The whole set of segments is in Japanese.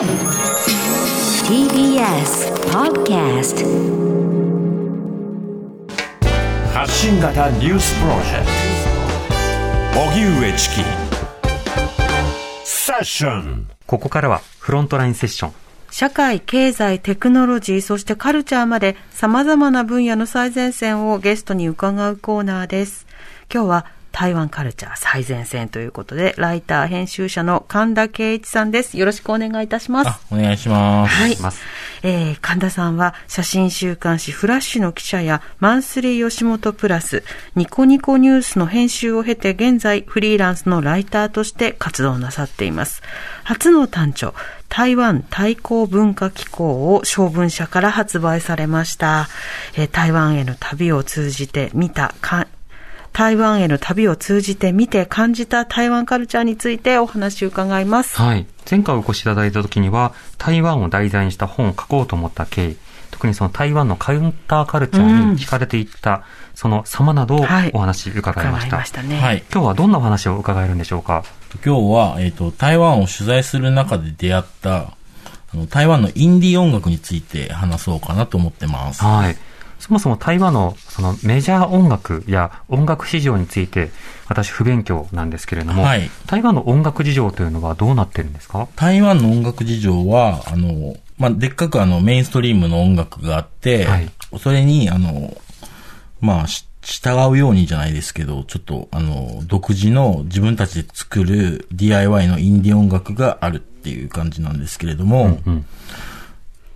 TBS Podcast 発信型ニュースプロジェクト荻上チキセッションここからはフロントラインセッション。社会、経済、テクノロジー、そしてカルチャーまで様々な分野の最前線をゲストに伺うコーナーです。今日は台湾カルチャー最前線ということで、ライター、編集者の神田圭一さんです。よろしくお願いいたしますあ。、お願いします。はい。えー、神田さんは写真週刊誌フラッシュの記者やマンスリー吉本プラス、ニコニコニュースの編集を経て現在フリーランスのライターとして活動なさっています。初の単著、台湾対抗文化機構を小文社から発売されました。えー台湾への旅を通じて見たか台湾への旅を通じて見て感じた台湾カルチャーについてお話を伺います。はい。前回お越しいただいた時には、台湾を題材にした本を書こうと思った経緯、特にその台湾のカウンターカルチャーに惹かれていった、その様などをはいお話伺いま伺した。いましたね。はい。今日はどんなお話を伺えるんでしょうか？今日は、えっ、と、台湾を取材する中で出会った、あの台湾のインディー音楽について話そうかなと思ってます。はい。そもそも台湾のそのメジャー音楽や音楽市場について、私不勉強なんですけれども、はい。台湾の音楽事情というのはどうなってるんですか？台湾の音楽事情は、あの、まあ、でっかくあの、メインストリームの音楽があって、はい。それに、あの、まあ、し従うようにじゃないですけど、ちょっと、あの、独自の自分たちで作る DIY のインディー音楽があるっていう感じなんですけれども、うん。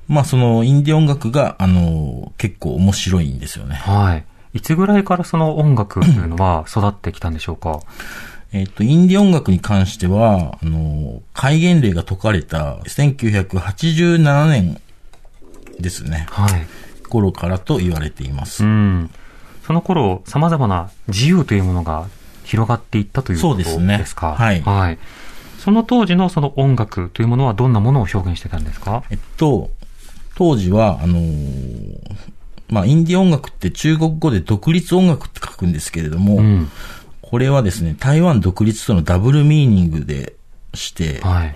まあ、そのインディー音楽が、あの、結構面白いんですよね。はい。いつぐらいからその音楽というのは育ってきたんでしょうか？えっ、と、インディー音楽に関しては、あの、戒厳令が解かれた1987年ですね。はい。頃からと言われています。うん。その頃、様々な自由というものが広がっていったということですそうですねかはいはい。その当時のその音楽というものはどんなものを表現してたんですか？えっと、当時は、あのーまあ、インディー音楽って中国語で独立音楽って書くんですけれども、うん。これはですね、台湾独立とのダブルミーニングでして、はい。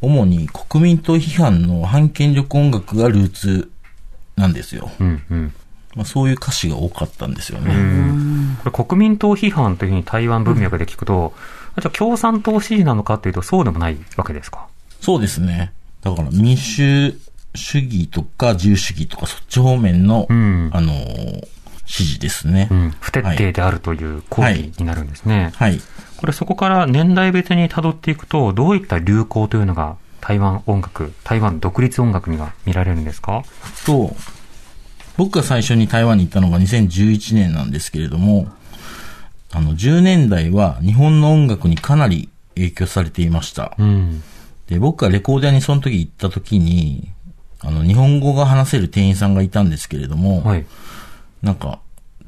主に国民党批判の反権力音楽がルーツなんですよ。うん、うん。まあ、そういう歌詞が多かったんですよね。これ国民党批判というふうに台湾文脈で聞くと、じゃあ共産党支持なのかというとそうでもないわけですか？そうですね。だから民主主義とか自由主義とかそっち方面の、うんあのー支持ですね。うん。不徹底であるという抗議になるんですね。はい。これそこから年代別に辿っていくと、どういった流行というのが台湾音楽、台湾独立音楽には見られるんですか？と、僕が最初に台湾に行ったのが2011年なんですけれども、あの、10年代は日本の音楽にかなり影響されていました。うん。で、僕がレコーダーにその時行った時に、あの、日本語が話せる店員さんがいたんですけれども、はい。なんか、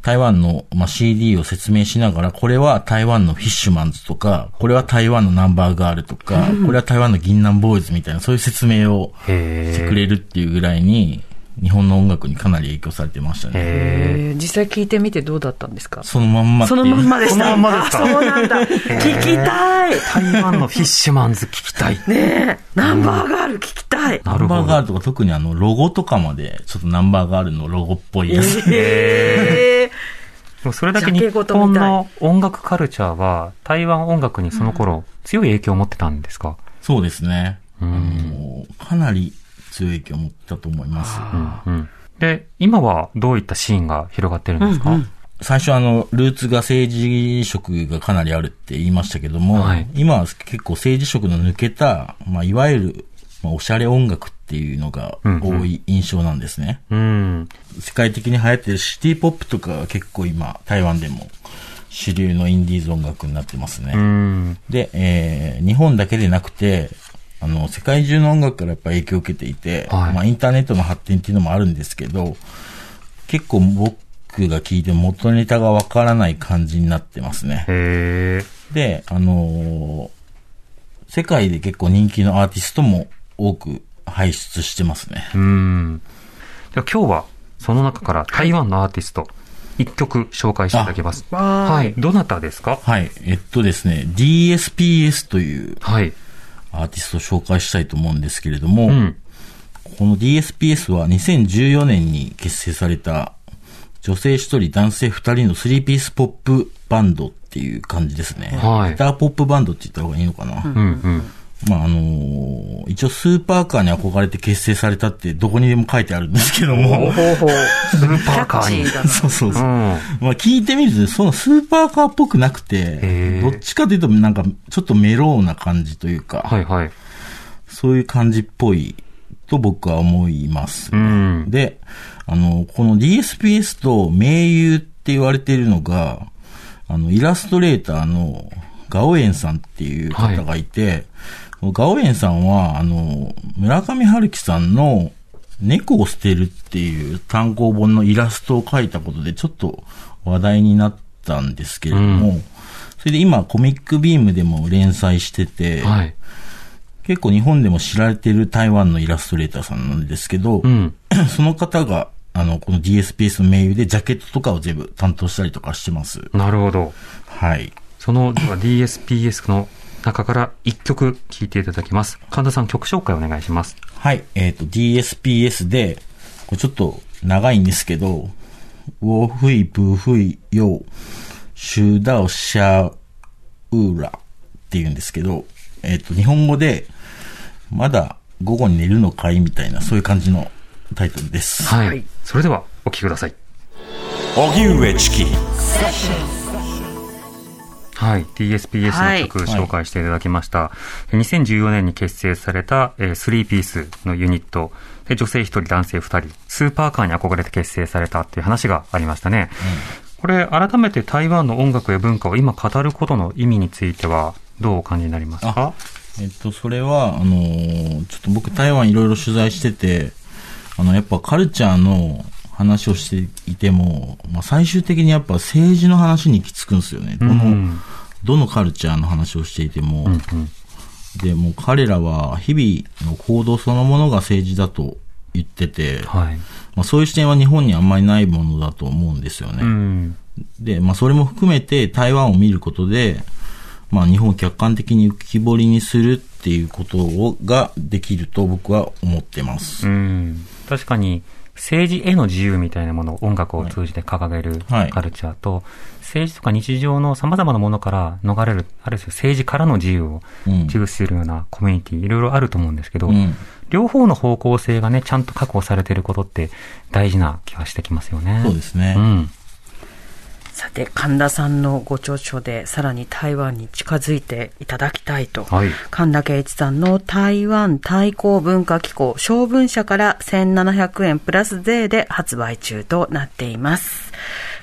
台湾の、まあ、CD を説明しながら、これは台湾のフィッシュマンズとか、これは台湾のナンバーガールとか、これは台湾の銀杏ボーイズみたいな、そういう説明をへしてくれるっていうぐらいに、日本の音楽にかなり影響されてましたね。実際聞いてみてどうだったんですか？そのまんまそのまんまでした。そのまんまですかあそうなんだ。聞きたい。台湾のフィッシュマンズ聞きたい。ねえ、ナンバーガール聞きたい。ナンバーガールとか特にあの、ロゴとかまで、ちょっとナンバーガールのロゴっぽいやつ。えでもそれだけ日本の音楽カルチャーは、台湾音楽にその頃、強い影響を持ってたんですか？そうですね。うあん。のかなり強い影響を持ったと思います。うん。で、今はどういったシーンが広がってるんですか、最初あの、ルーツが政治色がかなりあるって言いましたけども、はい今は結構政治色の抜けた、まあ、いわゆる、まあ、おしゃれ音楽っていうのが多い印象なんですね。うん。世界的に流行ってるシティポップとかが結構今、台湾でも主流のインディーズ音楽になってますね。うん。で、えー日本だけでなくて、あの、世界中の音楽からやっぱ影響を受けていて、はいまあインターネットの発展っていうのもあるんですけど、結構僕が聞いても元ネタがわからない感じになってますね。で、あのー世界で結構人気のアーティストも多く輩出してますね。うん。では今日は、その中から台湾のアーティスト、一曲紹介していただきます。はい。どなたですか？はい。えっとですね、DSPS というはい。アーティストを紹介したいと思うんですけれども、うん。この DSPS は2014年に結成された女性一人男性二人のスリーピースポップバンドっていう感じですね。はいギターポップバンドって言った方がいいのかな。うんうん。まああのー一応スーパーカーに憧れて結成されたってどこにでも書いてあるんですけども、ほうほう。スーパーカーに。そうそうそう。うん。まあ聞いてみると、そのスーパーカーっぽくなくてどっちかというとなんかちょっとメローな感じというか、はいはい。そういう感じっぽいと僕は思います。うん。で、あの、この DSPS と盟友って言われているのが、あの、イラストレーターのガオエンさんっていう方がいて、ガオエンさんは、あの、村上春樹さんの猫を捨てるっていう単行本のイラストを描いたことでちょっと話題になったんですけれども、うそれで今コミックビームでも連載してて、はい。結構日本でも知られてる台湾のイラストレーターさんなんですけど、うん。その方が、あの、この DSPS の名誉でジャケットとかを全部担当したりとかしてます。なるほど。はい。その、では DSPS の中から一曲聴いていただきます。神田さん曲紹介お願いします。はい。えっ、と、DSPS で、これちょっと長いんですけど、ウォフイブフイヨシュダオシャウラって言うんですけど、えっ、と、日本語で、まだ午後に寝るのかいみたいな、そういう感じのタイトルです。はい。はいそれではお聴きください。荻上チキはい。DSPS の曲はい紹介していただきました。2014年に結成された、えー、3ピースのユニット。で、女性1人、男性2人。スーパーカーに憧れて結成されたっていう話がありましたね。これ、改めて台湾の音楽や文化を今語ることの意味については、どうお感じになりますか？えっと、それは、あのーちょっと僕台湾いろいろ取材してて、あの、やっぱカルチャーの話をしていても、まあ、最終的にやっぱ政治の話に行き着くんですよね。どの、うんどのカルチャーの話をしていても。で、もう彼らは日々の行動そのものが政治だと言ってて、はい。まあ、そういう視点は日本にあんまりないものだと思うんですよね。うん。で、まあ、それも含めて台湾を見ることで、まあ、日本を客観的に浮き彫りにするっていうことをができると僕は思ってます。うん。確かに、政治への自由みたいなものを音楽を通じて掲げるはいカルチャーと、政治とか日常の様々なものから逃れる、ある種政治からの自由をうん重視するようなコミュニティ、いろいろあると思うんですけど、うん両方の方向性がね、ちゃんと確保されていることって大事な気がしてきますよね。そうですね。うん。さて、神田さんのご著書でさらに台湾に近づいていただきたいと。はい。神田圭一さんの台湾対抗文化機構小文社から1700円プラス税で発売中となっています。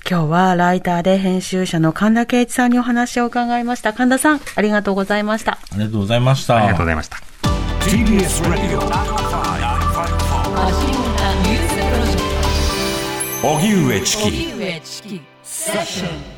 今日はライターで編集者の神田圭一さんにお話を伺いました。神田さん、ありがとうございました。ありがとうございました。ありがとうございました。TBS ラジオ荻上チキ荻上チキセッション